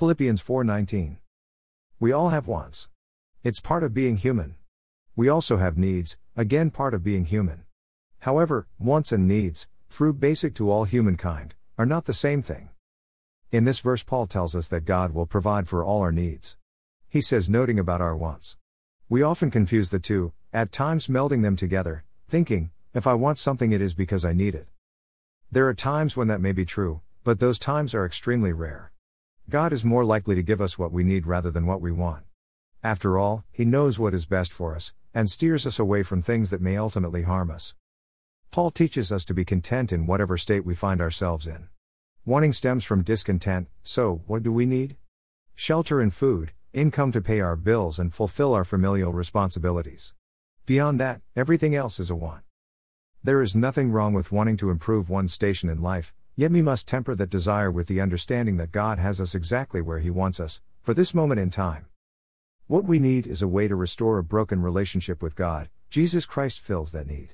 Philippians 4:19. We all have wants. It's part of being human. We also have needs, again part of being human. However, wants and needs, through basic to all humankind, are not the same thing. In this verse, Paul tells us that God will provide for all our needs. He says, noting about our wants. We often confuse the two, at times melding them together, thinking, if I want something, it is because I need it. There are times when that may be true, but those times are extremely rare. God is more likely to give us what we need rather than what we want. After all, He knows what is best for us, and steers us away from things that may ultimately harm us. Paul teaches us to be content in whatever state we find ourselves in. Wanting stems from discontent, so, what do we need? Shelter and food, income to pay our bills and fulfill our familial responsibilities. Beyond that, everything else is a want. There is nothing wrong with wanting to improve one's station in life, yet we must temper that desire with the understanding that God has us exactly where He wants us, for this moment in time. What we need is a way to restore a broken relationship with God, Jesus Christ fills that need.